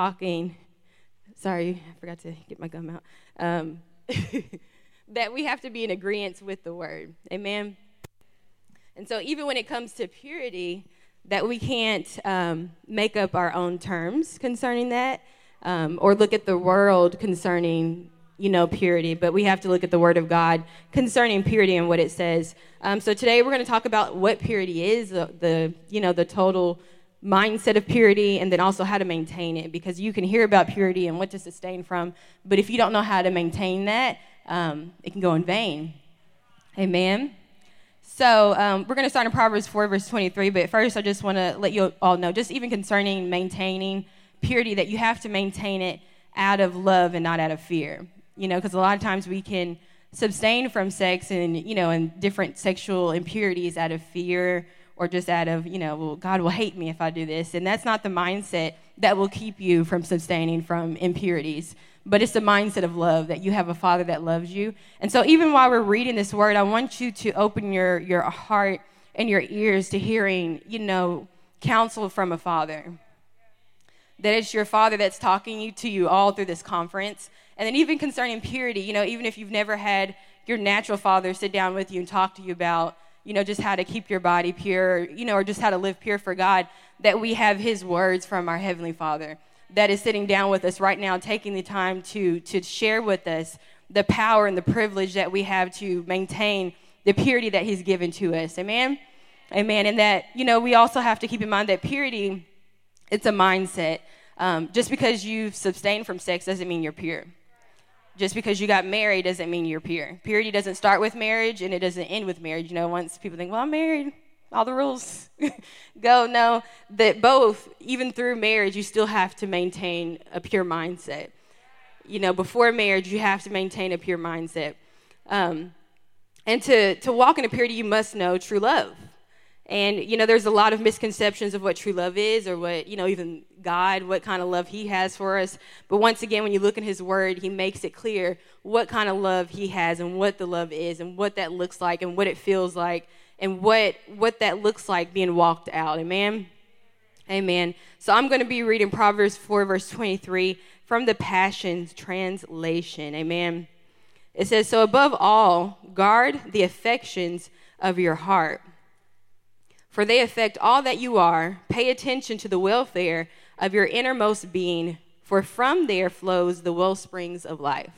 talking, sorry, I forgot to get my gum out, um, that we have to be in agreement with the word. Amen. And so, even when it comes to purity, that we can't um, make up our own terms concerning that um, or look at the world concerning you know purity but we have to look at the word of god concerning purity and what it says um, so today we're going to talk about what purity is the, the you know the total mindset of purity and then also how to maintain it because you can hear about purity and what to sustain from but if you don't know how to maintain that um, it can go in vain. Amen? So um, we're going to start in proverbs 4 verse 23 but first i just want to let you all know just even concerning maintaining purity that you have to maintain it out of love and not out of fear. You know because a lot of times we can abstain from sex and you know and different sexual impurities out of fear or just out of, you know, well, God will hate me if I do this. And that's not the mindset that will keep you from sustaining from impurities. But it's the mindset of love that you have a father that loves you. And so even while we're reading this word, I want you to open your, your heart and your ears to hearing, you know, counsel from a father. That it's your father that's talking to you all through this conference. And then even concerning purity, you know, even if you've never had your natural father sit down with you and talk to you about you know, just how to keep your body pure, you know, or just how to live pure for God, that we have His words from our Heavenly Father that is sitting down with us right now, taking the time to, to share with us the power and the privilege that we have to maintain the purity that He's given to us. Amen? Amen. And that, you know, we also have to keep in mind that purity, it's a mindset. Um, just because you've abstained from sex doesn't mean you're pure just because you got married doesn't mean you're pure. Purity doesn't start with marriage and it doesn't end with marriage. You know, once people think, well, I'm married, all the rules go. No, that both, even through marriage, you still have to maintain a pure mindset. You know, before marriage, you have to maintain a pure mindset. Um, and to, to walk in a purity, you must know true love. And, you know, there's a lot of misconceptions of what true love is or what, you know, even God, what kind of love He has for us. But once again, when you look in His Word, He makes it clear what kind of love He has and what the love is and what that looks like and what it feels like and what, what that looks like being walked out. Amen? Amen. So I'm going to be reading Proverbs 4, verse 23 from the Passion Translation. Amen. It says, So above all, guard the affections of your heart for they affect all that you are. Pay attention to the welfare of your innermost being, for from there flows the well springs of life.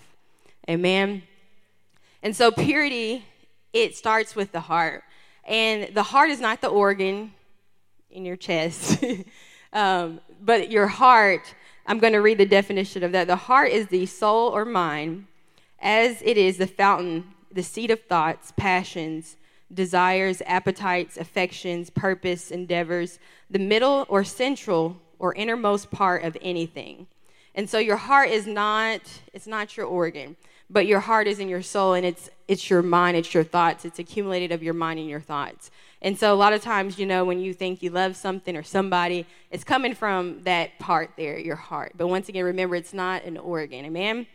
Amen. And so, purity, it starts with the heart. And the heart is not the organ in your chest, um, but your heart, I'm going to read the definition of that. The heart is the soul or mind, as it is the fountain, the seat of thoughts, passions, desires, appetites, affections, purpose, endeavors, the middle or central or innermost part of anything. And so your heart is not it's not your organ, but your heart is in your soul and it's it's your mind, it's your thoughts, it's accumulated of your mind and your thoughts. And so a lot of times, you know, when you think you love something or somebody, it's coming from that part there, your heart. But once again, remember it's not an organ. Amen.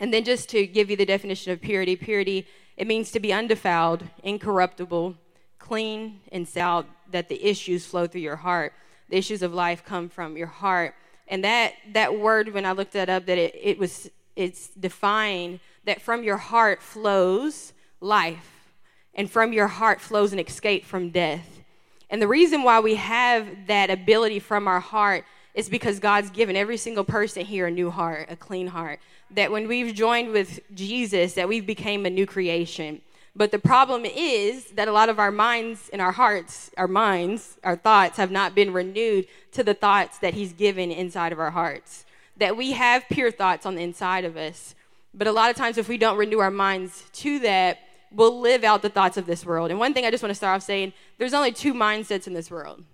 And then just to give you the definition of purity, purity it means to be undefiled, incorruptible, clean, and sound, that the issues flow through your heart. The issues of life come from your heart. And that, that word, when I looked that up, that it, it was, it's defined that from your heart flows life, and from your heart flows an escape from death. And the reason why we have that ability from our heart is because God's given every single person here a new heart, a clean heart. That when we've joined with Jesus, that we've became a new creation. But the problem is that a lot of our minds and our hearts, our minds, our thoughts have not been renewed to the thoughts that He's given inside of our hearts. That we have pure thoughts on the inside of us. But a lot of times, if we don't renew our minds to that, we'll live out the thoughts of this world. And one thing I just want to start off saying there's only two mindsets in this world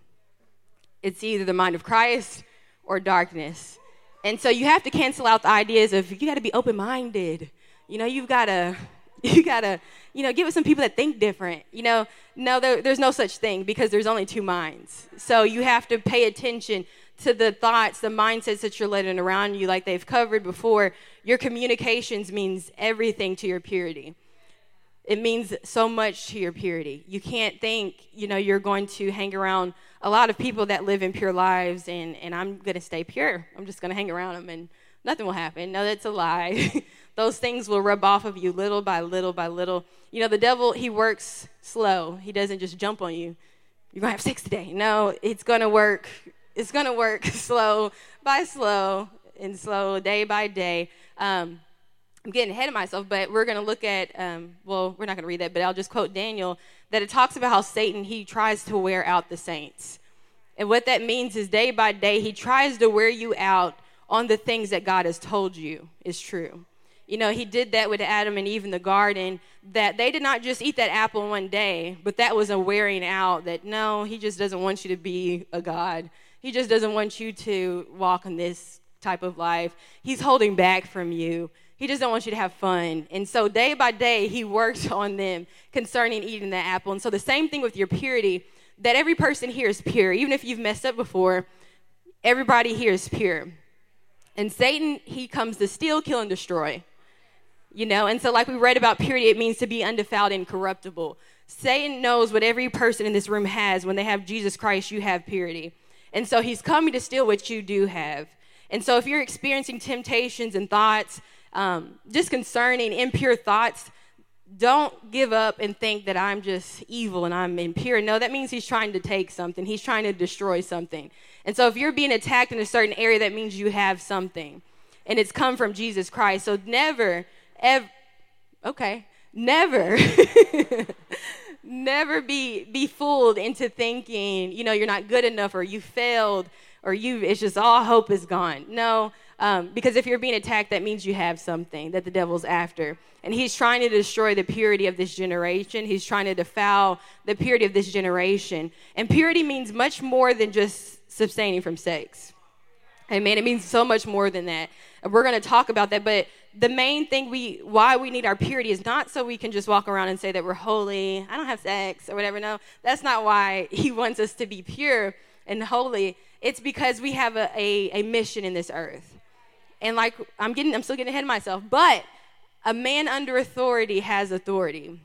it's either the mind of Christ or darkness. And so you have to cancel out the ideas of you got to be open minded. You know, you've got to, you got to, you know, get with some people that think different. You know, no, there, there's no such thing because there's only two minds. So you have to pay attention to the thoughts, the mindsets that you're letting around you, like they've covered before. Your communications means everything to your purity it means so much to your purity. You can't think, you know, you're going to hang around a lot of people that live in pure lives and, and I'm going to stay pure. I'm just going to hang around them and nothing will happen. No, that's a lie. Those things will rub off of you little by little by little. You know, the devil, he works slow. He doesn't just jump on you. You're going to have sex today. No, it's going to work. It's going to work slow by slow and slow day by day. Um, I'm getting ahead of myself, but we're going to look at, um, well, we're not going to read that, but I'll just quote Daniel that it talks about how Satan, he tries to wear out the saints. And what that means is day by day, he tries to wear you out on the things that God has told you is true. You know, he did that with Adam and Eve in the garden, that they did not just eat that apple one day, but that was a wearing out that no, he just doesn't want you to be a God. He just doesn't want you to walk in this type of life. He's holding back from you. He doesn't want you to have fun. And so day by day, he works on them concerning eating that apple. And so the same thing with your purity, that every person here is pure. Even if you've messed up before, everybody here is pure. And Satan, he comes to steal, kill, and destroy. You know, and so like we read about purity, it means to be undefiled and corruptible. Satan knows what every person in this room has. When they have Jesus Christ, you have purity. And so he's coming to steal what you do have. And so if you're experiencing temptations and thoughts, um, just concerning impure thoughts, don't give up and think that I'm just evil and I'm impure. No, that means he's trying to take something, he's trying to destroy something. And so if you're being attacked in a certain area, that means you have something. And it's come from Jesus Christ. So never, ever, okay, never. never be be fooled into thinking you know you're not good enough or you failed or you it's just all hope is gone no um, because if you're being attacked, that means you have something that the devil's after. And he's trying to destroy the purity of this generation. He's trying to defile the purity of this generation. And purity means much more than just abstaining from sex. Amen. It means so much more than that. We're going to talk about that. But the main thing we, why we need our purity is not so we can just walk around and say that we're holy, I don't have sex, or whatever. No, that's not why he wants us to be pure and holy. It's because we have a, a, a mission in this earth and like I'm getting I'm still getting ahead of myself, but a man under authority has authority.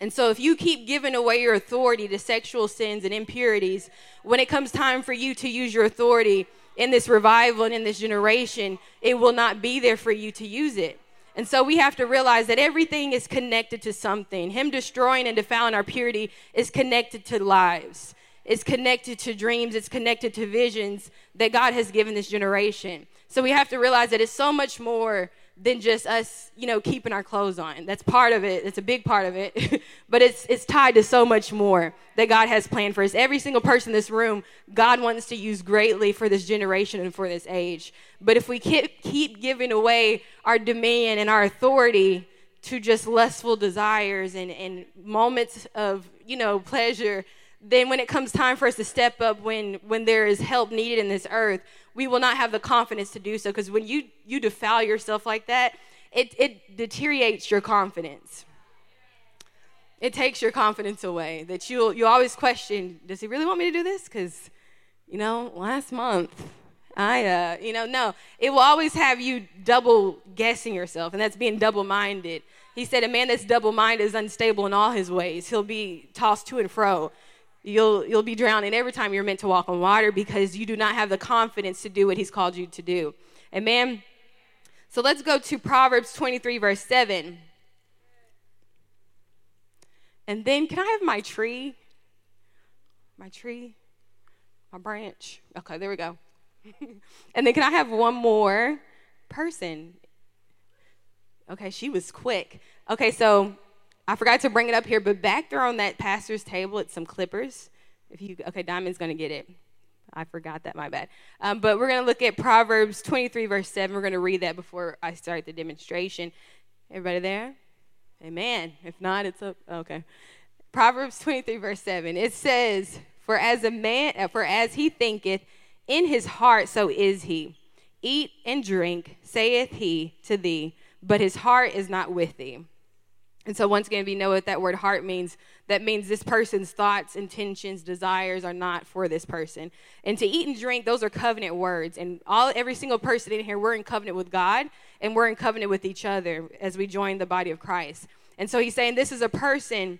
And so if you keep giving away your authority to sexual sins and impurities, when it comes time for you to use your authority in this revival and in this generation, it will not be there for you to use it. And so we have to realize that everything is connected to something. Him destroying and defiling our purity is connected to lives. It's connected to dreams, it's connected to visions that God has given this generation. So we have to realize that it's so much more than just us, you know, keeping our clothes on. That's part of it. It's a big part of it. but it's it's tied to so much more that God has planned for us. Every single person in this room, God wants to use greatly for this generation and for this age. But if we keep keep giving away our dominion and our authority to just lustful desires and, and moments of, you know, pleasure, then when it comes time for us to step up when when there is help needed in this earth, we will not have the confidence to do so. Because when you you defile yourself like that it, it deteriorates your confidence. It takes your confidence away that you'll you always question does he really want me to do this? Because you know last month i uh you know no. It will always have you double guessing yourself and that's being double minded he said a man that's double minded is unstable in all his ways. He'll be tossed to and fro You'll, you'll be drowning every time you're meant to walk on water because you do not have the confidence to do what he's called you to do. Amen. So let's go to Proverbs 23, verse 7. And then, can I have my tree? My tree? My branch? Okay, there we go. and then, can I have one more person? Okay, she was quick. Okay, so I forgot to bring it up here, but back there on that pastor's table, it's some clippers. If you okay, Diamond's gonna get it. I forgot that, my bad. Um, but we're gonna look at Proverbs 23, verse 7. We're gonna read that before I start the demonstration. Everybody there? Amen. If not, it's up. Okay. Proverbs 23, verse 7. It says, For as a man, uh, for as he thinketh in his heart, so is he. Eat and drink, saith he to thee, but his heart is not with thee. And so, once again, you know what that word heart means, that means this person's thoughts, intentions, desires are not for this person. And to eat and drink, those are covenant words. And all every single person in here, we're in covenant with God and we're in covenant with each other as we join the body of Christ. And so he's saying this is a person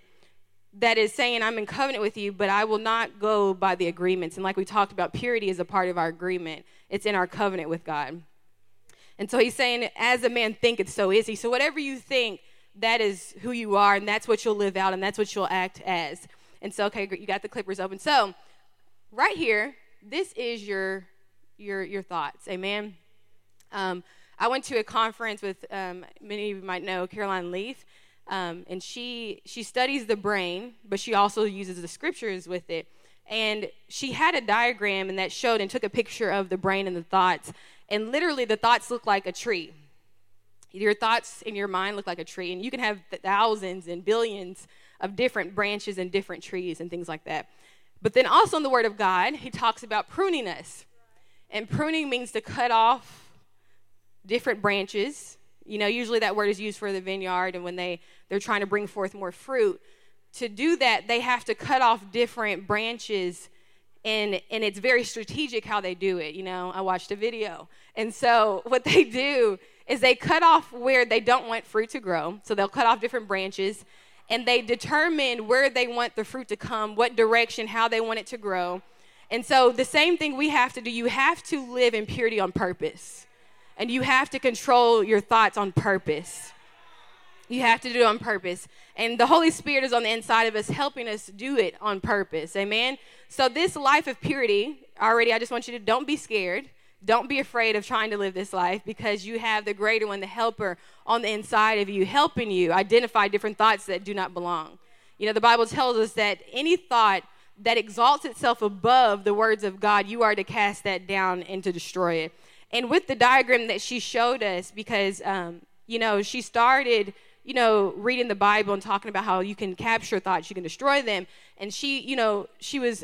that is saying, I'm in covenant with you, but I will not go by the agreements. And like we talked about, purity is a part of our agreement, it's in our covenant with God. And so he's saying, as a man thinketh, so is he. So whatever you think, that is who you are, and that's what you'll live out, and that's what you'll act as. And so, okay, you got the clippers open. So, right here, this is your your your thoughts. Amen. Um, I went to a conference with um, many of you might know Caroline Leaf, um, and she she studies the brain, but she also uses the scriptures with it. And she had a diagram and that showed and took a picture of the brain and the thoughts, and literally the thoughts look like a tree. Your thoughts in your mind look like a tree, and you can have thousands and billions of different branches and different trees and things like that. But then also in the Word of God, He talks about pruning us. And pruning means to cut off different branches. You know, usually that word is used for the vineyard and when they, they're trying to bring forth more fruit. To do that, they have to cut off different branches and and it's very strategic how they do it you know i watched a video and so what they do is they cut off where they don't want fruit to grow. So they'll cut off different branches and they determine where they want the fruit to come what direction how they want it to grow. And so the same thing we have to do. You have to live in purity on purpose and you have to control your thoughts on purpose. You have to do it on purpose. And the holy spirit is on the inside of us helping us do it on purpose. Amen? So, this life of purity, already, I just want you to don't be scared. Don't be afraid of trying to live this life because you have the greater one, the helper on the inside of you, helping you identify different thoughts that do not belong. You know, the Bible tells us that any thought that exalts itself above the words of God, you are to cast that down and to destroy it. And with the diagram that she showed us, because, um, you know, she started you know, reading the Bible and talking about how you can capture thoughts, you can destroy them. And she, you know, she was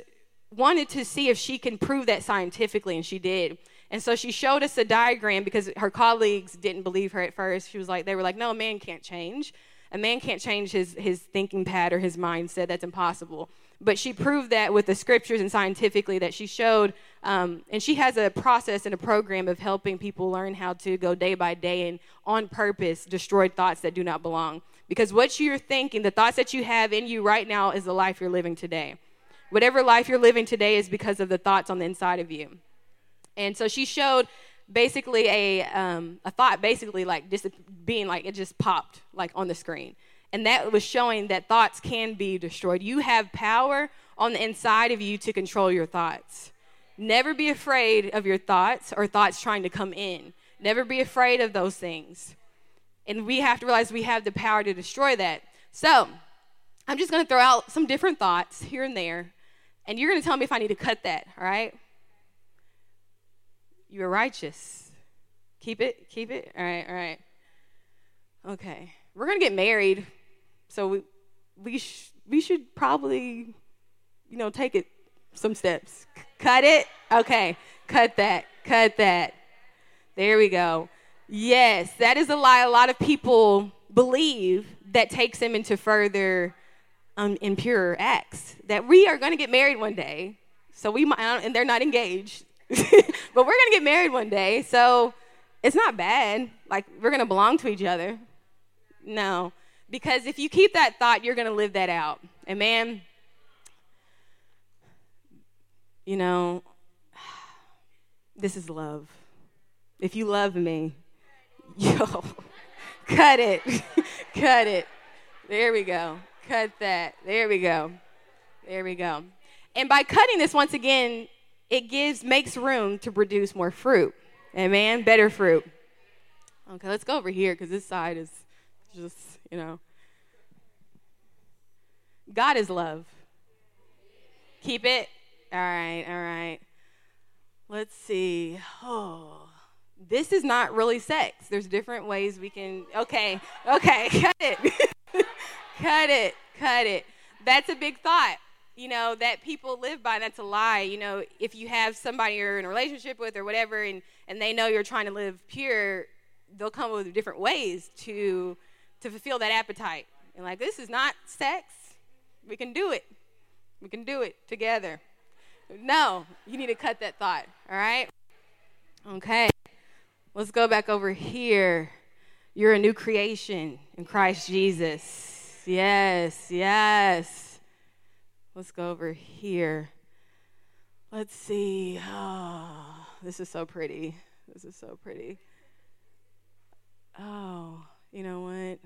wanted to see if she can prove that scientifically, and she did. And so she showed us a diagram because her colleagues didn't believe her at first. She was like, they were like, no, a man can't change. A man can't change his, his thinking pattern, his mindset. That's impossible. But she proved that with the scriptures and scientifically that she showed, um, and she has a process and a program of helping people learn how to go day by day and on purpose destroy thoughts that do not belong. Because what you're thinking, the thoughts that you have in you right now, is the life you're living today. Whatever life you're living today is because of the thoughts on the inside of you. And so she showed basically a, um, a thought, basically like just being like it just popped like on the screen. And that was showing that thoughts can be destroyed. You have power on the inside of you to control your thoughts. Never be afraid of your thoughts or thoughts trying to come in. Never be afraid of those things. And we have to realize we have the power to destroy that. So, I'm just going to throw out some different thoughts here and there and you're going to tell me if I need to cut that, all right? You are righteous. Keep it, keep it. All right, all right. Okay. We're going to get married. So we we sh- we should probably you know, take it some steps. C- cut it? Okay. Cut that. Cut that. There we go. Yes, that is a lie a lot of people believe that takes them into further um, impure acts. That we are going to get married one day, so we might, and they're not engaged, but we're to get married one day, so it's not bad. Like we're to belong to each other. No, because if you keep that thought, you're to live that out. And man, you know, this is love. If you love me, yo, cut it, cut it. There we go. Cut that. There we go. There we go. And by cutting this once again, it gives makes room to produce more fruit. Amen. Better fruit. Okay, let's go over here because this side is just, you know. God is love. Keep it. All right, all right. Let's see. Oh, this is not really sex. There's different ways we can. Okay, okay, cut it. cut it, cut it. That's a big thought, you know, that people live by. That's a lie. You know, if you have somebody you're in a relationship with or whatever, and, and they know you're trying to live pure, they'll come up with different ways to to fulfill that appetite. And like, this is not sex. We can do it. We can do it together. No, you need to cut that thought. All right. Okay. Let's go back over here. You're a new creation in Christ Jesus. yes, yes. Let's go over here. Let's see. Oh, this is so pretty. This is so pretty. Oh, you know what?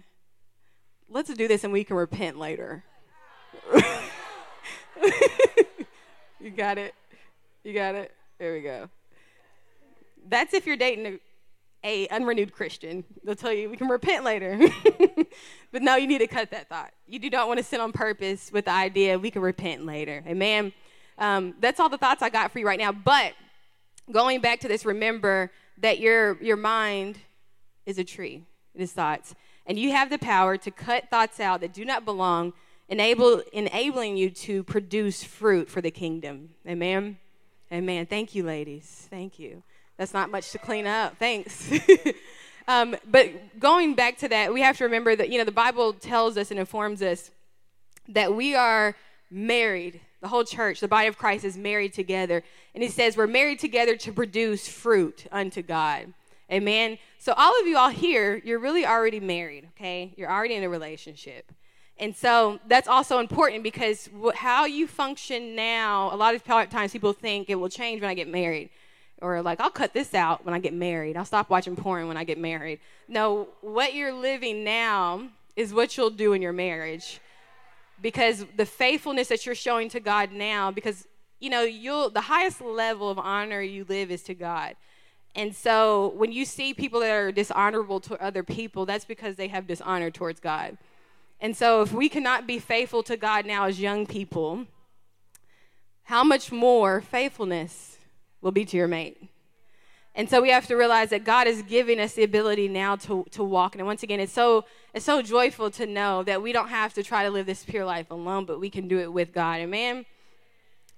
Let's do this and we can repent later. you got it. You got it. There we go. That's if you're dating a, a unrenewed Christian. They'll tell you we can repent later. but no, you need to cut that thought. You do not want to sin on purpose with the idea we can repent later. Amen. Um, that's all the thoughts I got for you right now. But going back to this, remember that your your mind is a tree. It is thoughts, and you have the power to cut thoughts out that do not belong, enable enabling you to produce fruit for the kingdom. Amen. Amen. Thank you, ladies. Thank you. That's not much to clean up. Thanks. um, but going back to that, we have to remember that, you know, the Bible tells us and informs us that we are married. The whole church, the body of Christ, is married together. And he says we're married together to produce fruit unto God. Amen. So, all of you all here, you're really already married, okay? You're already in a relationship. And so that's also important because how you function now, a lot of times people think it will change when I get married. Or like, I'll cut this out when I get married. I'll stop watching porn when I get married. No, what you're living now is what you'll do in your marriage. Because the faithfulness that you're showing to God now, because you know, you'll the highest level of honor you live is to God. And so when you see people that are dishonorable to other people, that's because they have dishonor towards God. And so, if we cannot be faithful to God now as young people, how much more faithfulness will be to your mate? And so we have to realize that God is giving us the ability now to, to walk. And once again, it's so it's so joyful to know that we don't have to try to live this pure life alone, but we can do it with God. Amen.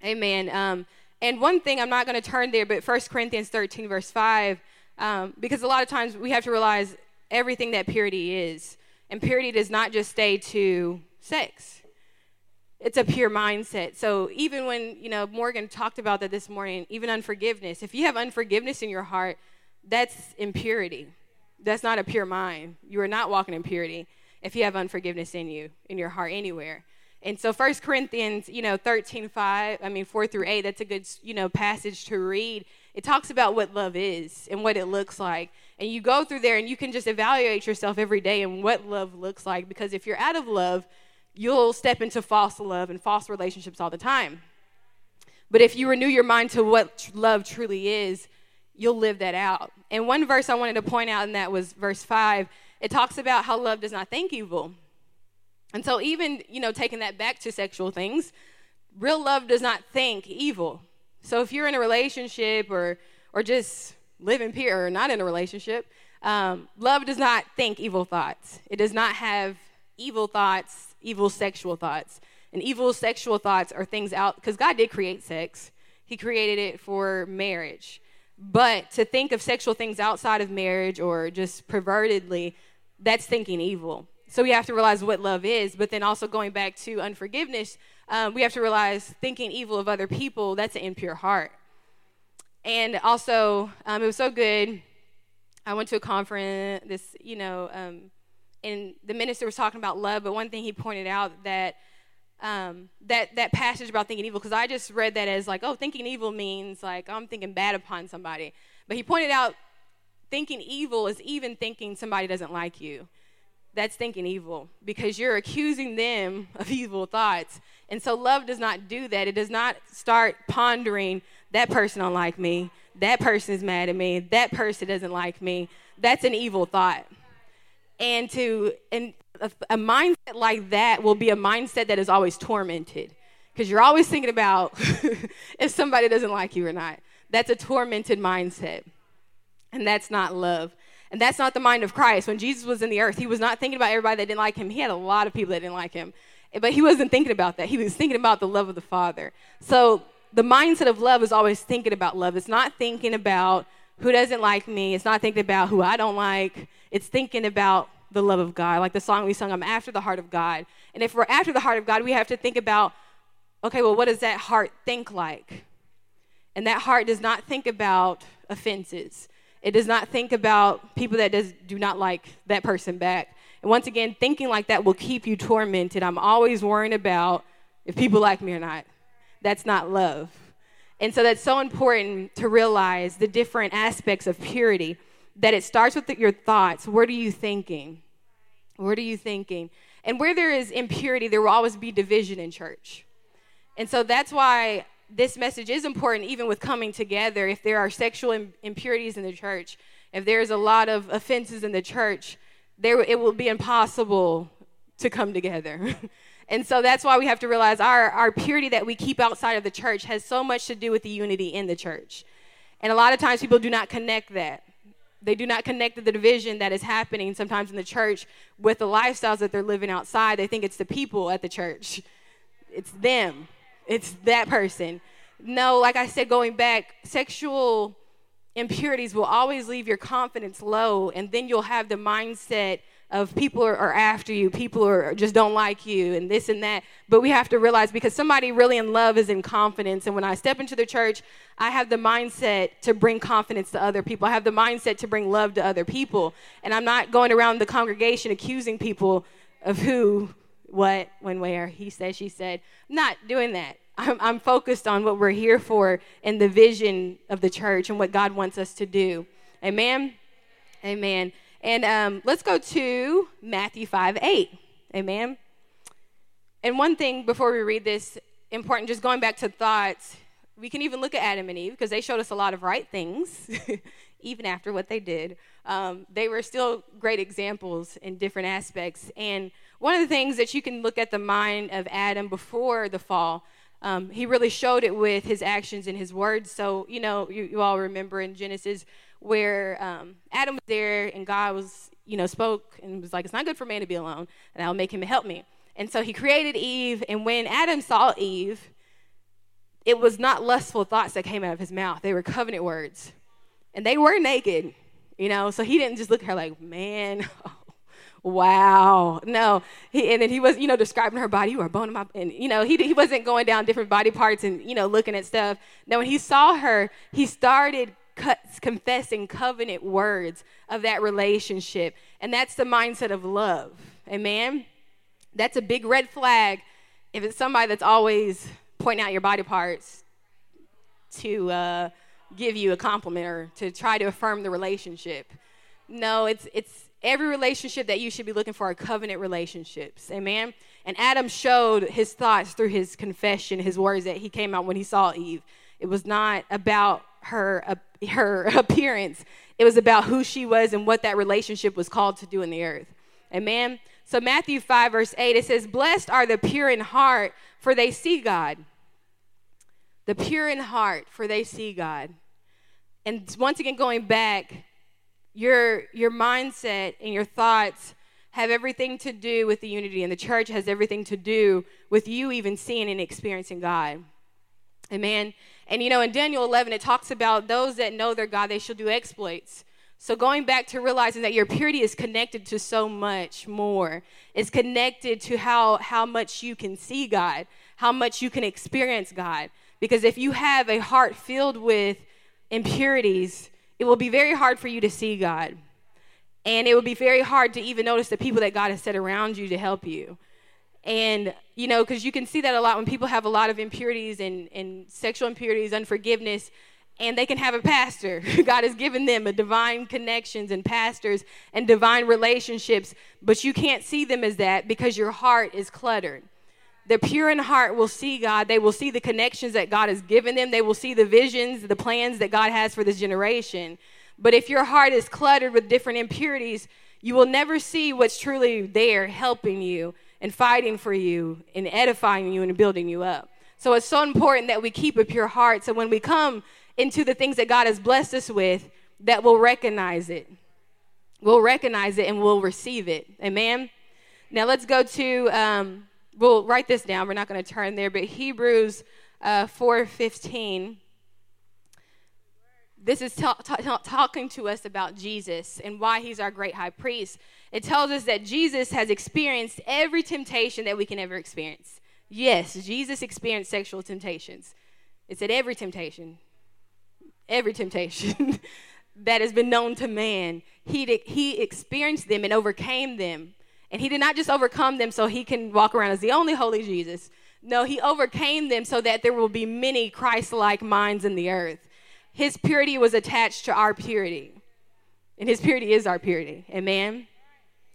Amen. Um, and one thing I'm not going to turn there, but 1 Corinthians 13, verse 5, um, because a lot of times we have to realize everything that purity is. And purity does not just stay to sex. It's a pure mindset. So even when, you know, Morgan talked about that this morning, even unforgiveness, if you have unforgiveness in your heart, that's impurity. That's not a pure mind. You are not walking in purity if you have unforgiveness in you, in your heart anywhere. And so First Corinthians, you know, 13, 5, I mean 4 through 8, that's a good, you know, passage to read. It talks about what love is and what it looks like. And you go through there and you can just evaluate yourself every day and what love looks like. Because if you're out of love, you'll step into false love and false relationships all the time. But if you renew your mind to what love truly is, you'll live that out. And one verse I wanted to point out, and that was verse 5. It talks about how love does not think evil. And so, even, you know, taking that back to sexual things, real love does not think evil. So, if you're in a relationship or, or just living pure or not in a relationship, um, love does not think evil thoughts. It does not have evil thoughts, evil sexual thoughts. And evil sexual thoughts are things out, because God did create sex, He created it for marriage. But to think of sexual things outside of marriage or just pervertedly, that's thinking evil. So we have to realize what love is, but then also going back to unforgiveness, um, we have to realize thinking evil of other people, that's an impure heart. And also, um, it was so good. I went to a conference, this, you know, um, and the minister was talking about love, but one thing he pointed out that um, that that passage about thinking evil, because I just read that as like, oh, thinking evil means like I'm thinking bad upon somebody. But he pointed out thinking evil is even thinking somebody doesn't like you. That's thinking evil because you're accusing them of evil thoughts. And so love does not do that. It does not start pondering that person don't like me. That person is mad at me. That person doesn't like me. That's an evil thought. And to and a, a mindset like that will be a mindset that is always tormented because you're always thinking about if somebody doesn't like you or not. That's a tormented mindset. And that's not love. And that's not the mind of Christ. When Jesus was in the earth, he was not thinking about everybody that didn't like him. He had a lot of people that didn't like him. But he wasn't thinking about that. He was thinking about the love of the Father. So the mindset of love is always thinking about love. It's not thinking about who doesn't like me. It's not thinking about who I don't like. It's thinking about the love of God. Like the song we sung, I'm after the heart of God. And if we're after the heart of God, we have to think about, okay, well, what does that heart think like? And that heart does not think about offenses. It does not think about people that does, do not like that person back. And once again, thinking like that will keep you tormented. I'm always worrying about if people like me or not. That's not love. And so that's so important to realize the different aspects of purity that it starts with the, your thoughts. What are you thinking? What are you thinking? And where there is impurity, there will always be division in church. And so that's why this message is important, even with coming together. If there are sexual impurities in the church, if there's a lot of offenses in the church, there it will be impossible to come together. and so that's why we have to realize our, our purity that we keep outside of the church has so much to do with the unity in the church. And a lot of times people do not connect that. They do not connect the division that is happening sometimes in the church with the lifestyles that they're living outside. They think it's the people at the church, it's them, it's that person. No, like I said, going back, sexual impurities will always leave your confidence low, and then you'll have the mindset of people are, are, after you, people are just don't like you, and this and that. But we have to realize because somebody really in love is in confidence. And when I step into the church, I have the mindset to bring confidence to other people. I have the mindset to bring love to other people. And I'm not going around the congregation accusing people of who, what, when, where, he said, she said. I'm not doing that. I'm, I'm focused on what we're here for and the vision of the church and what God wants us to do. Amen? Amen. And um, let's go to Matthew 5 8. Amen. And one thing before we read this, important, just going back to thoughts, we can even look at Adam and Eve because they showed us a lot of right things, even after what they did. Um, they were still great examples in different aspects. And one of the things that you can look at the mind of Adam before the fall, um, he really showed it with his actions and his words. So, you know, you, you all remember in Genesis where um, Adam was there and God was, you know, spoke and was like, it's not good for man to be alone, and I'll make him help me. And so he created Eve, and when Adam saw Eve, it was not lustful thoughts that came out of his mouth. They were covenant words. And they were naked, you know, so he didn't just look at her like, man, wow. No. He, and then he was, you know, describing her body. You are bone in my, and, you know, he, he wasn't going down different body parts and, you know, looking at stuff. Now, when he saw her, he started confessing covenant words of that relationship. And that's the mindset of love. Amen? That's a big red flag if it's somebody that's always pointing out your body parts to uh, give you a compliment or to try to affirm the relationship. No, it's, it's every relationship that you should be looking for are covenant relationships. Amen? And Adam showed his thoughts through his confession, his words that he came out when he saw Eve. It was not about her her appearance. It was about who she was and what that relationship was called to do in the earth. Amen. So Matthew 5 verse 8 it says blessed are the pure in heart for they see God. The pure in heart for they see God. And once again going back your your mindset and your thoughts have everything to do with the unity and the church has everything to do with you even seeing and experiencing God. Amen. And you know, in Daniel 11, it talks about those that know their God, they shall do exploits. So going back to realizing that your purity is connected to so much more. It's connected to how, how much you can see God, how much you can experience God. Because if you have a heart filled with impurities, it will be very hard for you to see God. And it will be very hard to even notice the people that God has set around you to help you. And, you know, because you can see that a lot when people have a lot of impurities and, and sexual impurities, unforgiveness, and they can have a pastor. God has given them a divine connections and pastors and divine relationships, but you can't see them as that because your heart is cluttered. The pure in heart will see God. They will see the connections that God has given them. They will see the visions, the plans that God has for this generation. But if your heart is cluttered with different impurities, you will never see what's truly there helping you and fighting for you and edifying you and building you up. So it's so important that we keep a pure heart so when we come into the things that God has blessed us with, that we'll recognize it. We'll recognize it and we'll receive it. Amen. Now let's go to, um, we'll write this down. We're not going to turn there, but Hebrews uh, 4.15 this is ta- ta- talking to us about Jesus and why he's our great high priest. It tells us that Jesus has experienced every temptation that we can ever experience. Yes, Jesus experienced sexual temptations. It said every temptation, every temptation that has been known to man. He, he experienced them and overcame them. And he did not just overcome them so he can walk around as the only holy Jesus. No, he overcame them so that there will be many Christ like minds in the earth. His purity was attached to our purity. And his purity is our purity. Amen.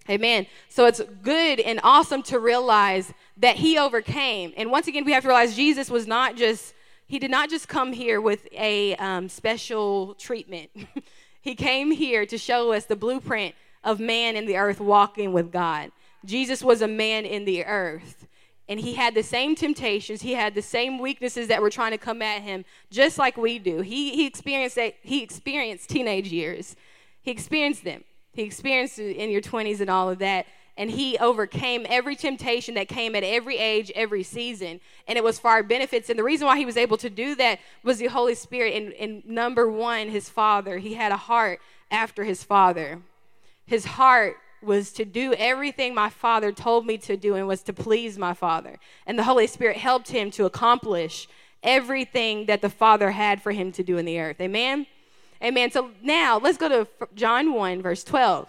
Amen. So it's good and awesome to realize that he overcame. And once again, we have to realize Jesus was not just, he did not just come here with a um, special treatment. he came here to show us the blueprint of man in the earth walking with God. Jesus was a man in the earth. And he had the same temptations, he had the same weaknesses that were trying to come at him, just like we do. He, he experienced that, he experienced teenage years. He experienced them. He experienced it in your 20s and all of that. And he overcame every temptation that came at every age, every season. And it was for our benefits. And the reason why he was able to do that was the Holy Spirit. And, and number one, his father. He had a heart after his father. His heart was to do everything my father told me to do and was to please my father. And the Holy Spirit helped him to accomplish everything that the Father had for him to do in the earth. Amen? Amen. So now let's go to John 1, verse 12.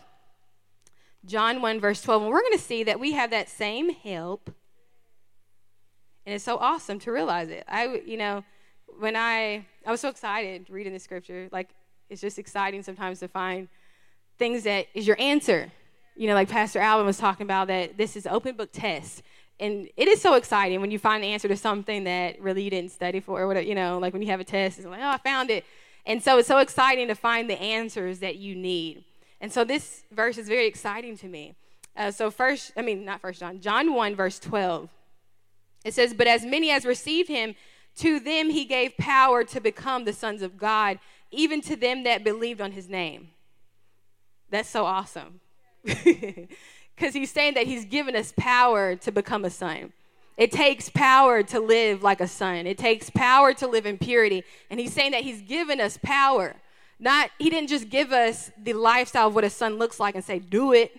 John 1, verse 12. And we're going to see that we have that same help. And it's so awesome to realize it. I, you know, when I, I was so excited reading the scripture. Like, it's just exciting sometimes to find things that is your answer. You know, like Pastor Alvin was talking about that this is open book test. And it is so exciting when you find the answer to something that really you didn't study for or whatever, you know, like when you have a test, it's like, oh, I found it. And so it's so exciting to find the answers that you need. And so this verse is very exciting to me. Uh, so first, I mean, not first John, John 1, verse 12. It says, But as many as received him, to them he gave power to become the sons of God, even to them that believed on his name. That's so awesome. Because he's saying that he's given us power to become a son. It takes power to live like a son. It takes power to live in purity. And he's saying that he's given us power. Not he didn't just give us the lifestyle of what a son looks like and say, "Do it."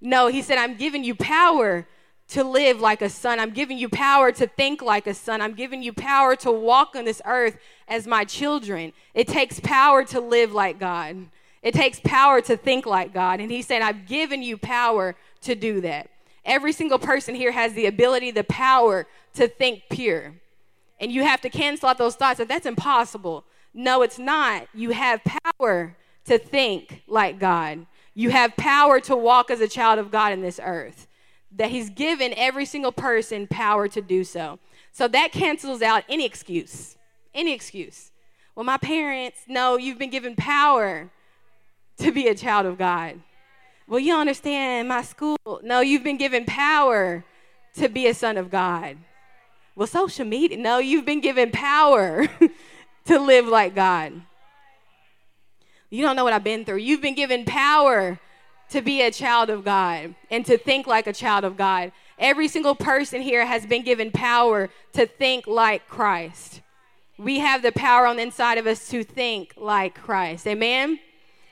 No, he said, "I'm giving you power to live like a son. I'm giving you power to think like a son. I'm giving you power to walk on this earth as my children. It takes power to live like God. It takes power to think like God. And he said, I've given you power to do that. Every single person here has the ability, the power to think pure. And you have to cancel out those thoughts that that's impossible. No, it's not. You have power to think like God. You have power to walk as a child of God in this earth. That He's given every single person power to do so. So that cancels out any excuse. Any excuse. Well, my parents, no, you've been given power to be a child of God. Well, you understand my school. No, you've been given power to be a son of God. Well, social media. No, you've been given power to live like God. You don't know what I've been through. You've been given power to be a child of God and to think like a child of God. Every single person here has been given power to think like Christ. We have the power on the inside of us to think like Christ. Amen?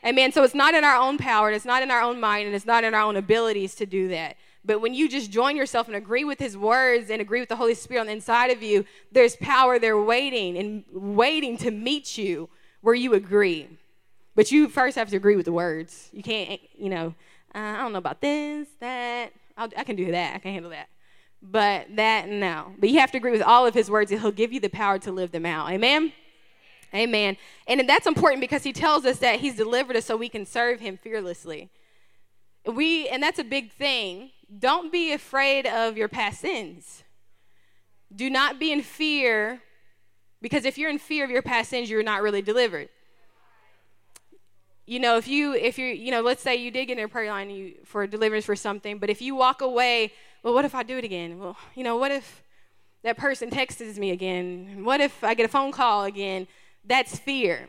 Amen. So it's not in our own power, and it's not in our own mind, and it's not in our own abilities to do that. But when you just join yourself and agree with his words and agree with the Holy Spirit on the inside of you, there's power there waiting and waiting to meet you where you agree. But you first have to agree with the words. You can't, you know, uh, I don't know about this, that. I'll, i can do that. I can handle that. But that, no. But you have to agree with all of his words, and he'll give you the power to live them out. Amen? Amen. And that's important because he tells us that he's delivered us so we can serve him fearlessly. We and that's a big thing. Don't be afraid of your past sins. Do not be in fear because if you're in fear of your past sins, you're not really delivered. You know, if you if you you know, let's say you did get in a prayer line you, for deliverance for something, but if you walk away, well, what if I do it again? Well, you know, what if that person texts me again? What if I get a phone call again? That's fear.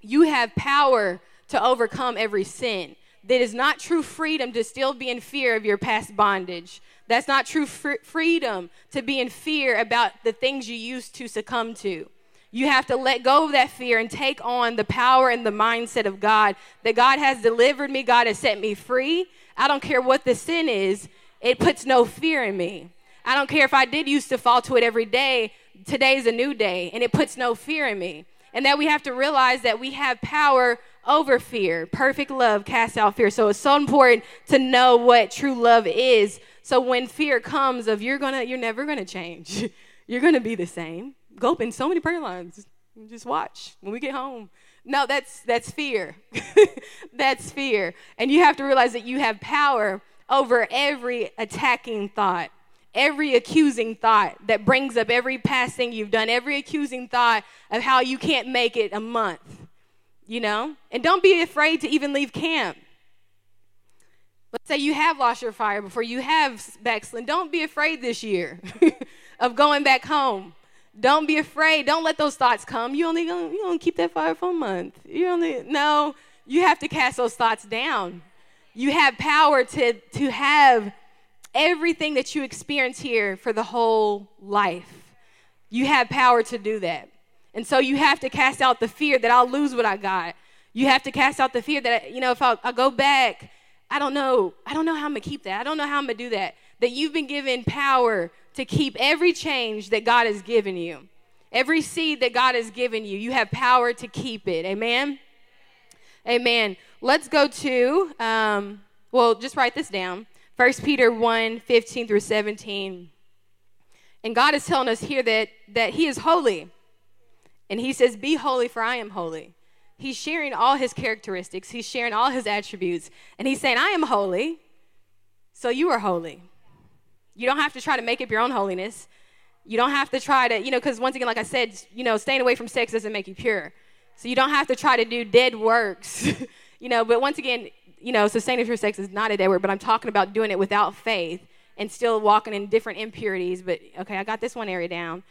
You have power to overcome every sin. That is not true freedom to still be in fear of your past bondage. That's not true fr- freedom to be in fear about the things you used to succumb to. You have to let go of that fear and take on the power and the mindset of God that God has delivered me, God has set me free. I don't care what the sin is, it puts no fear in me. I don't care if I did used to fall to it every day, today's a new day and it puts no fear in me. And that we have to realize that we have power over fear. Perfect love casts out fear. So it's so important to know what true love is. So when fear comes of you're gonna you're never gonna change. you're gonna be the same. Go open so many prayer lines. Just watch when we get home. No, that's that's fear. that's fear. And you have to realize that you have power over every attacking thought, every accusing thought that brings up every past thing you've done, every accusing thought of how you can't make it a month. You know? And don't be afraid to even leave camp. Let's say you have lost your fire before you have backslid. Don't be afraid this year of going back home. Don't be afraid. Don't let those thoughts come. You only gonna, you keep that fire for a month. You only no. You have to cast those thoughts down. You have power to to have everything that you experience here for the whole life. You have power to do that. And so you have to cast out the fear that I'll lose what I got. You have to cast out the fear that, you know, if I, I go back, I don't know. I don't know how I'm going to keep that. I don't know how I'm going to do that. That you've been given power to keep every change that God has given you. Every seed that God has given you, you have power to keep it. Amen? Amen. Let's go to, um, well, just write this down 1 Peter 1 15 through 17. And God is telling us here that, that He is holy. And He says, Be holy, for I am holy. He's sharing all His characteristics, He's sharing all His attributes. And He's saying, I am holy, so you are holy. You don't have to try to make up your own holiness. You don't have to try to, you know, because once again, like I said, you know, staying away from sex doesn't make you pure. So you don't have to try to do dead works, you know, but once again, you know, staying away sex is not a dead word, but I'm talking about doing it without faith and still walking in different impurities. But okay, I got this one area down,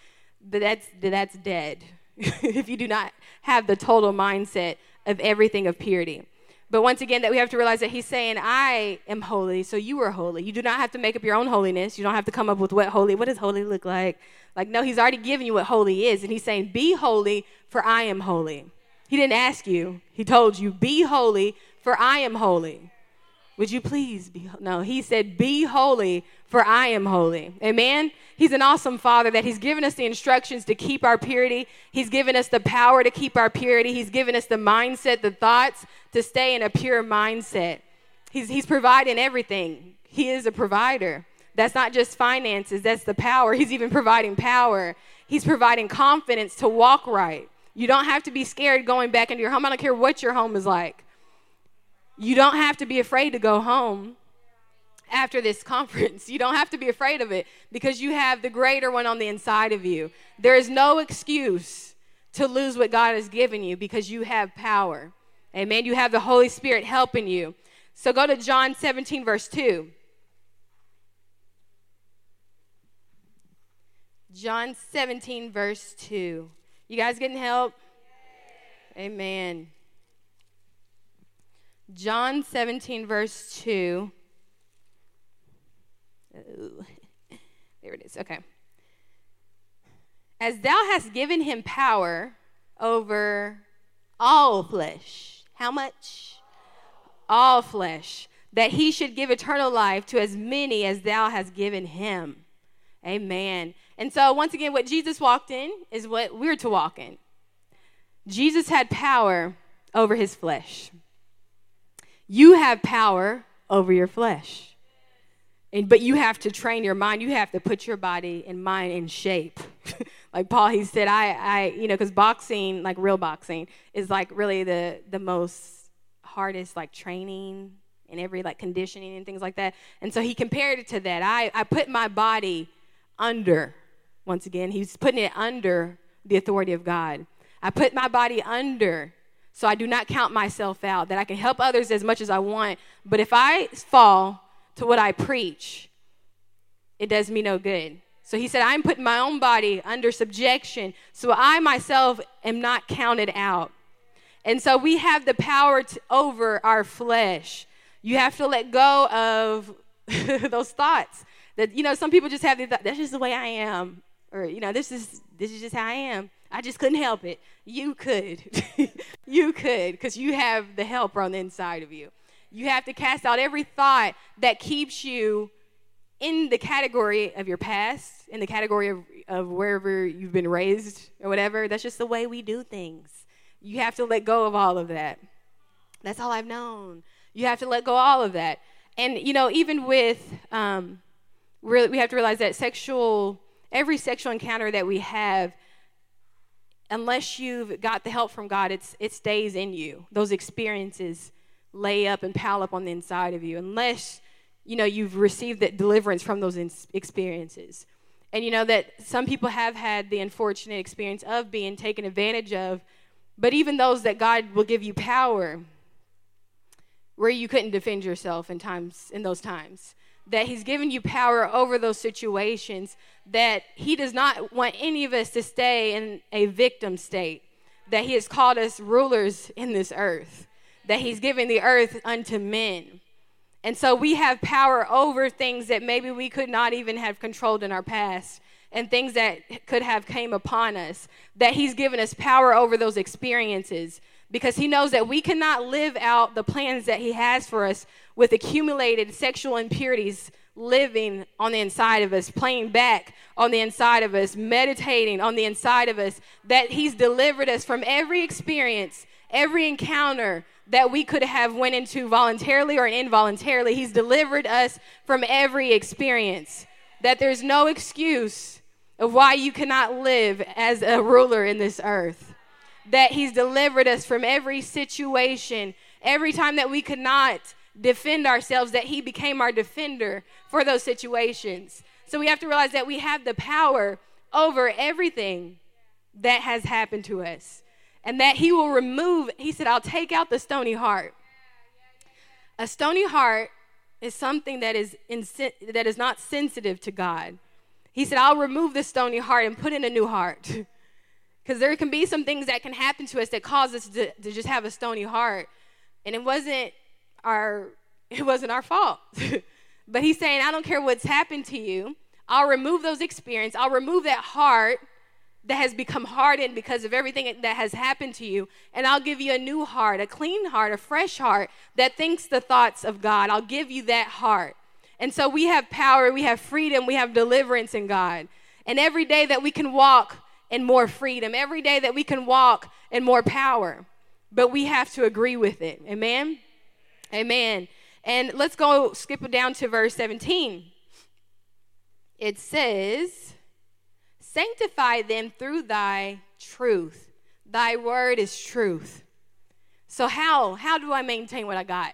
but that's, that's dead if you do not have the total mindset of everything of purity. But once again, that we have to realize that he's saying, I am holy, so you are holy. You do not have to make up your own holiness. You don't have to come up with what holy, what does holy look like? Like, no, he's already given you what holy is. And he's saying, Be holy, for I am holy. He didn't ask you, he told you, Be holy, for I am holy. Would you please be? No, he said, Be holy, for I am holy. Amen? He's an awesome father that he's given us the instructions to keep our purity. He's given us the power to keep our purity. He's given us the mindset, the thoughts to stay in a pure mindset. He's, he's providing everything. He is a provider. That's not just finances, that's the power. He's even providing power. He's providing confidence to walk right. You don't have to be scared going back into your home. I don't care what your home is like. You don't have to be afraid to go home after this conference. You don't have to be afraid of it because you have the greater one on the inside of you. There is no excuse to lose what God has given you because you have power. Amen. You have the Holy Spirit helping you. So go to John 17, verse 2. John 17, verse 2. You guys getting help? Amen. John 17, verse 2. Oh, there it is. Okay. As thou hast given him power over all flesh. How much? All flesh. That he should give eternal life to as many as thou hast given him. Amen. And so, once again, what Jesus walked in is what we're to walk in. Jesus had power over his flesh. You have power over your flesh. And, but you have to train your mind. You have to put your body and mind in shape. like Paul, he said, I, I you know, because boxing, like real boxing, is like really the the most hardest like training and every like conditioning and things like that. And so he compared it to that. I, I put my body under, once again, he's putting it under the authority of God. I put my body under so I do not count myself out, that I can help others as much as I want. But if I fall, to what I preach, it does me no good. So he said, I'm putting my own body under subjection so I myself am not counted out. And so we have the power to, over our flesh. You have to let go of those thoughts that, you know, some people just have the thought, that's just the way I am. Or, you know, this is, this is just how I am. I just couldn't help it. You could. you could, because you have the helper on the inside of you. You have to cast out every thought that keeps you in the category of your past, in the category of, of wherever you've been raised or whatever. That's just the way we do things. You have to let go of all of that. That's all I've known. You have to let go of all of that. And, you know, even with, um, we have to realize that sexual, every sexual encounter that we have, unless you've got the help from God, it's, it stays in you. Those experiences lay up and pile up on the inside of you, unless, you know, you've received that deliverance from those experiences. And you know that some people have had the unfortunate experience of being taken advantage of, but even those that God will give you power where you couldn't defend yourself in times in those times that he's given you power over those situations that he does not want any of us to stay in a victim state that he has called us rulers in this earth that he's given the earth unto men. And so we have power over things that maybe we could not even have controlled in our past and things that could have came upon us that he's given us power over those experiences because he knows that we cannot live out the plans that he has for us with accumulated sexual impurities living on the inside of us, playing back on the inside of us, meditating on the inside of us, that he's delivered us from every experience, every encounter that we could have went into voluntarily or involuntarily. He's delivered us from every experience. That there's no excuse of why you cannot live as a ruler in this earth that He's delivered us from every situation, every time that we could not defend ourselves, that He became our defender for those situations. So we have to realize that we have the power over everything that has happened to us. And that He will remove, He said, I'll take out the stony heart. A stony heart is something that is, that is not sensitive to God. He said, I'll remove the stony heart and put in a new heart. Because there can be some things that can happen to us that cause us to, to just have a stony heart. And it wasn't our it wasn't our fault. but he's saying, I don't care what's happened to you. I'll remove those experiences. I'll remove that heart that has become hardened because of everything that has happened to you. And I'll give you a new heart, a clean heart, a fresh heart that thinks the thoughts of God. I'll give you that heart. And so we have power, we have freedom, we have deliverance in God. And every day that we can walk in more freedom, every day that we can walk in more power. But we have to agree with it. Amen? Amen. And let's go skip down to verse 17. It says, Sanctify them through thy truth. Thy word is truth. So, how? How do I maintain what I got?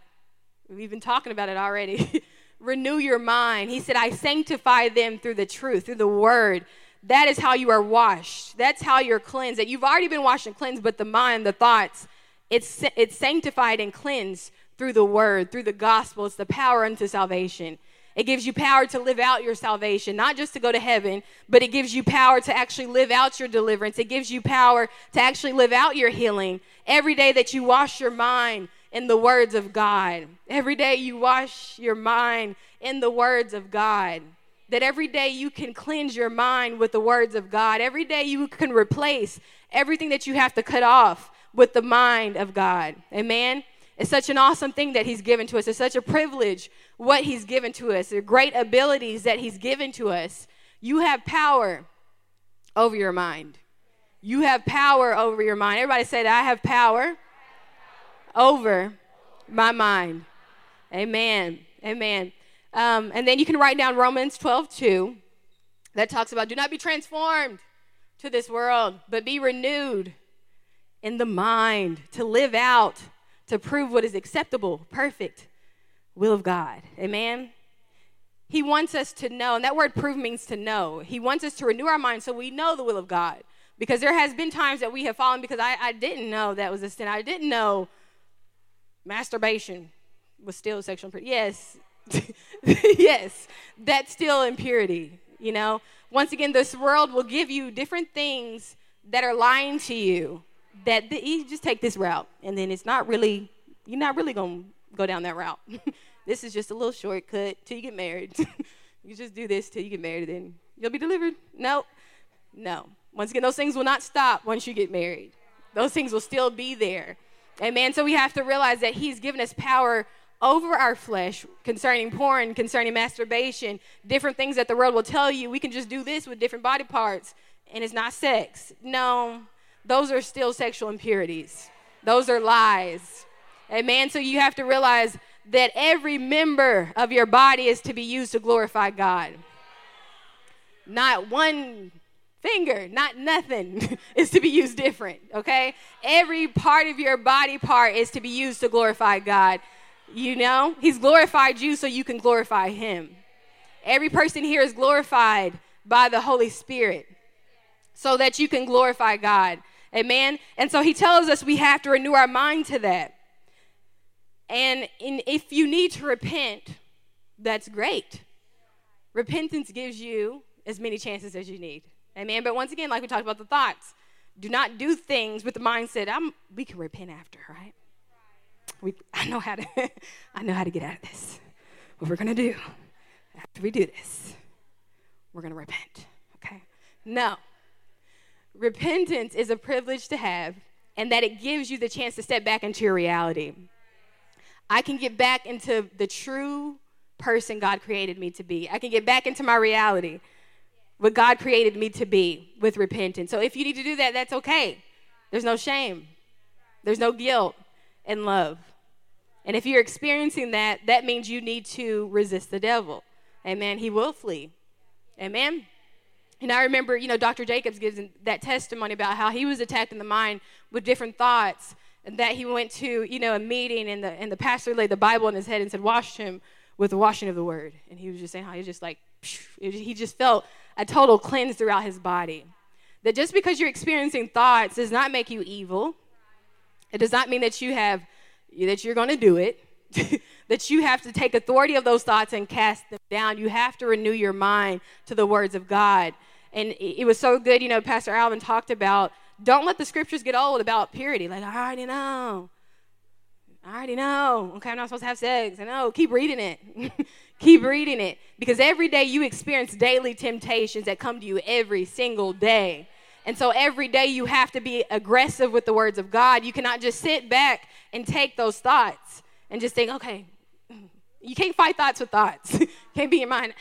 We've been talking about it already. Renew your mind. He said, I sanctify them through the truth, through the word. That is how you are washed. That's how you're cleansed. That you've already been washed and cleansed, but the mind, the thoughts, it's, it's sanctified and cleansed through the word, through the gospel. It's the power unto salvation. It gives you power to live out your salvation, not just to go to heaven, but it gives you power to actually live out your deliverance. It gives you power to actually live out your healing. Every day that you wash your mind in the words of God, every day you wash your mind in the words of God that every day you can cleanse your mind with the words of God. Every day you can replace everything that you have to cut off with the mind of God. Amen. It's such an awesome thing that He's given to us. It's such a privilege what He's given to us, the great abilities that He's given to us. You have power over your mind. You have power over your mind. Everybody say that I have power over my mind. Amen. Amen. Um, and then you can write down Romans 12, 2, that talks about do not be transformed to this world, but be renewed in the mind to live out, to prove what is acceptable, perfect will of God. Amen. He wants us to know, and that word prove means to know. He wants us to renew our mind so we know the will of God. Because there has been times that we have fallen because I, I didn't know that was a sin. I didn't know masturbation was still sexual impurity. Yes, yes, that's still impurity, you know? Once again, this world will give you different things that are lying to you that the, you just take this route and then it's not really you're not really going to go down that route. this is just a little shortcut till you get married. you just do this till you get married then you'll be delivered. No. No. Once again, those things will not stop once you get married. Those things will still be there. Amen. So we have to realize that he's given us power over our flesh concerning porn, concerning masturbation, different things that the world will tell you. We can just do this with different body parts and it's not sex. No, those are still sexual impurities. Those are lies. Amen. So you have to realize that every member of your body is to be used to glorify God. Not one finger, not nothing is to be used different, okay? Every part of your body part is to be used to glorify God. You know, He's glorified you so you can glorify Him. Every person here is glorified by the Holy Spirit so that you can glorify God. Amen. And so He tells us we have to renew our mind to that. And in, if you need to repent, that's great. Repentance gives you as many chances as you need. Amen. But once again, like we talked about the thoughts, do not do things with the mindset, I'm, we can repent after, right? We, I know how to I know how to get out of this. What we're gonna do after we do this, we're gonna repent. Okay? No. Repentance is a privilege to have, and that it gives you the chance to step back into your reality. I can get back into the true person God created me to be. I can get back into my reality, what God created me to be with repentance. So if you need to do that, that's okay. There's no shame, there's no guilt and love. And if you're experiencing that, that means you need to resist the devil. Amen. He will flee. Amen. And I remember, you know, Dr. Jacobs gives that testimony about how he was attacked in the mind with different thoughts and that he went to, you know, a meeting and the, and the pastor laid the Bible on his head and said, wash him with the washing of the word. And he was just saying how he just like, he just felt a total cleanse throughout his body. That just because you're experiencing thoughts does not make you evil. It does not mean that you have, that you're going to do it. that you have to take authority of those thoughts and cast them down. You have to renew your mind to the words of God. And it was so good, you know, Pastor Alvin talked about don't let the scriptures get old about purity. Like, I already know. I already know. Okay, I'm not supposed to have sex. I know. Keep reading it. Keep reading it. Because every day you experience daily temptations that come to you every single day. And so every day you have to be aggressive with the words of God. You cannot just sit back and take those thoughts and just think, okay, you can't fight thoughts with thoughts. can't be in your mind.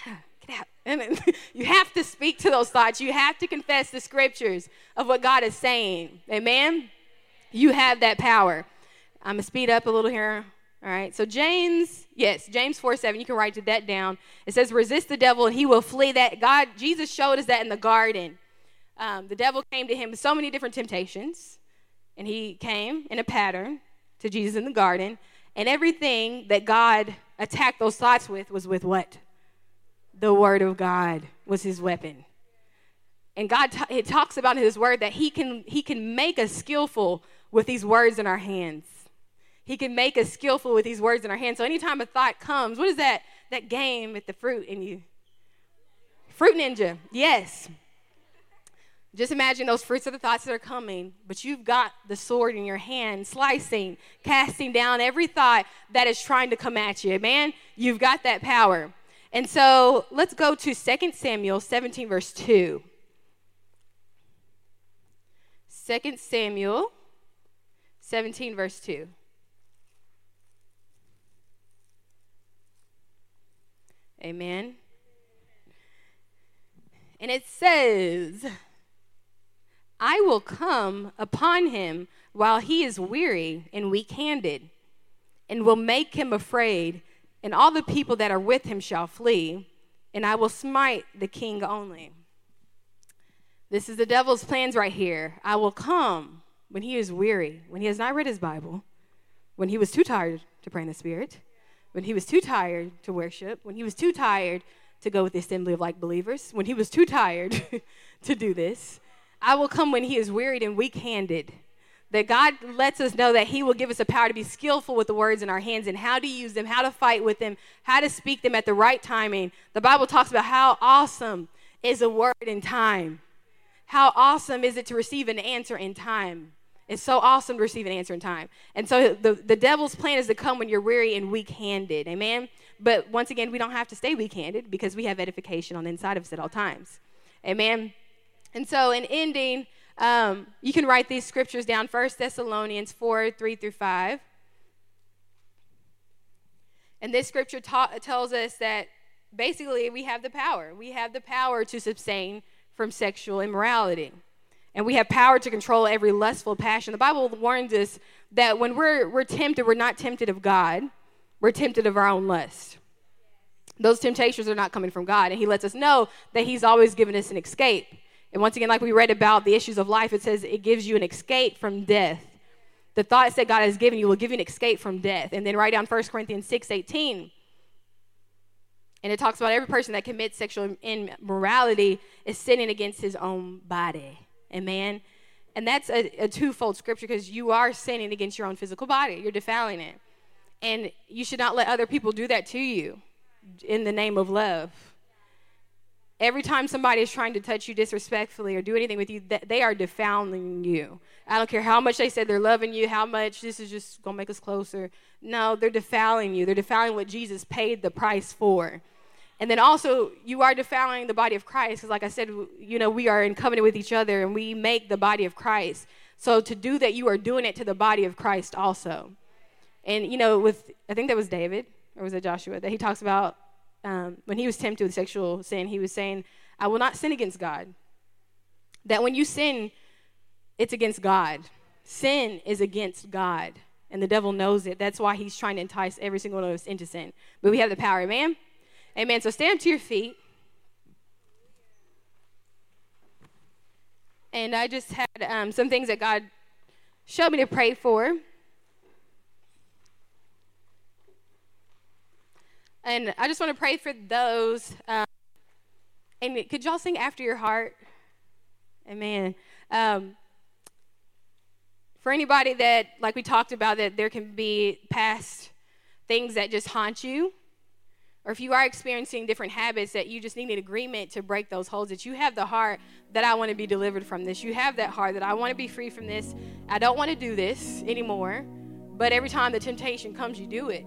And you have to speak to those thoughts. You have to confess the scriptures of what God is saying. Amen? You have that power. I'm going to speed up a little here. All right. So James, yes, James 4 7, you can write that down. It says, resist the devil and he will flee. That God, Jesus showed us that in the garden. Um, the devil came to him with so many different temptations, and he came in a pattern to Jesus in the garden. And everything that God attacked those thoughts with was with what? The word of God was his weapon. And God t- it talks about his word that he can he can make us skillful with these words in our hands. He can make us skillful with these words in our hands. So anytime a thought comes, what is that that game with the fruit in you? Fruit ninja. Yes. Just imagine those fruits of the thoughts that are coming, but you've got the sword in your hand, slicing, casting down every thought that is trying to come at you. Man, You've got that power. And so let's go to 2 Samuel 17, verse 2. 2 Samuel 17, verse 2. Amen. And it says, I will come upon him while he is weary and weak handed, and will make him afraid and all the people that are with him shall flee, and I will smite the king only. This is the devil's plans right here. I will come when he is weary, when he has not read his Bible, when he was too tired to pray in the Spirit, when he was too tired to worship, when he was too tired to go with the assembly of like believers, when he was too tired to do this. I will come when he is wearied and weak handed that God lets us know that He will give us a power to be skillful with the words in our hands and how to use them, how to fight with them, how to speak them at the right timing. The Bible talks about how awesome is a word in time. How awesome is it to receive an answer in time? It's so awesome to receive an answer in time. And so the, the devil's plan is to come when you're weary and weak handed. Amen? But once again, we don't have to stay weak handed because we have edification on the inside of us at all times. Amen? And so, in ending, um, you can write these scriptures down 1 Thessalonians 4 3 through 5. And this scripture ta- tells us that basically we have the power. We have the power to sustain from sexual immorality. And we have power to control every lustful passion. The Bible warns us that when we're, we're tempted, we're not tempted of God, we're tempted of our own lust. Those temptations are not coming from God. And He lets us know that He's always given us an escape. And once again, like we read about the issues of life, it says it gives you an escape from death. The thoughts that God has given you will give you an escape from death. And then write down 1 Corinthians 6 18. And it talks about every person that commits sexual immorality is sinning against his own body. Amen. And that's a, a twofold scripture because you are sinning against your own physical body. You're defiling it. And you should not let other people do that to you in the name of love. Every time somebody is trying to touch you disrespectfully or do anything with you, they are defiling you. I don't care how much they said they're loving you, how much this is just going to make us closer. No, they're defiling you. They're defiling what Jesus paid the price for. And then also, you are defiling the body of Christ because, like I said, you know, we are in covenant with each other and we make the body of Christ. So to do that, you are doing it to the body of Christ also. And, you know, with, I think that was David or was it Joshua that he talks about um, when he was tempted with sexual sin, he was saying, I will not sin against God. That when you sin, it's against God. Sin is against God. And the devil knows it. That's why he's trying to entice every single one of us into sin. But we have the power, amen? Amen. So stand to your feet. And I just had um, some things that God showed me to pray for. And I just want to pray for those. Um, and could y'all sing after your heart? Amen. Um, for anybody that, like we talked about, that there can be past things that just haunt you or if you are experiencing different habits that you just need an agreement to break those holds, that you have the heart that I want to be delivered from this. You have that heart that I want to be free from this. I don't want to do this anymore. But every time the temptation comes, you do it.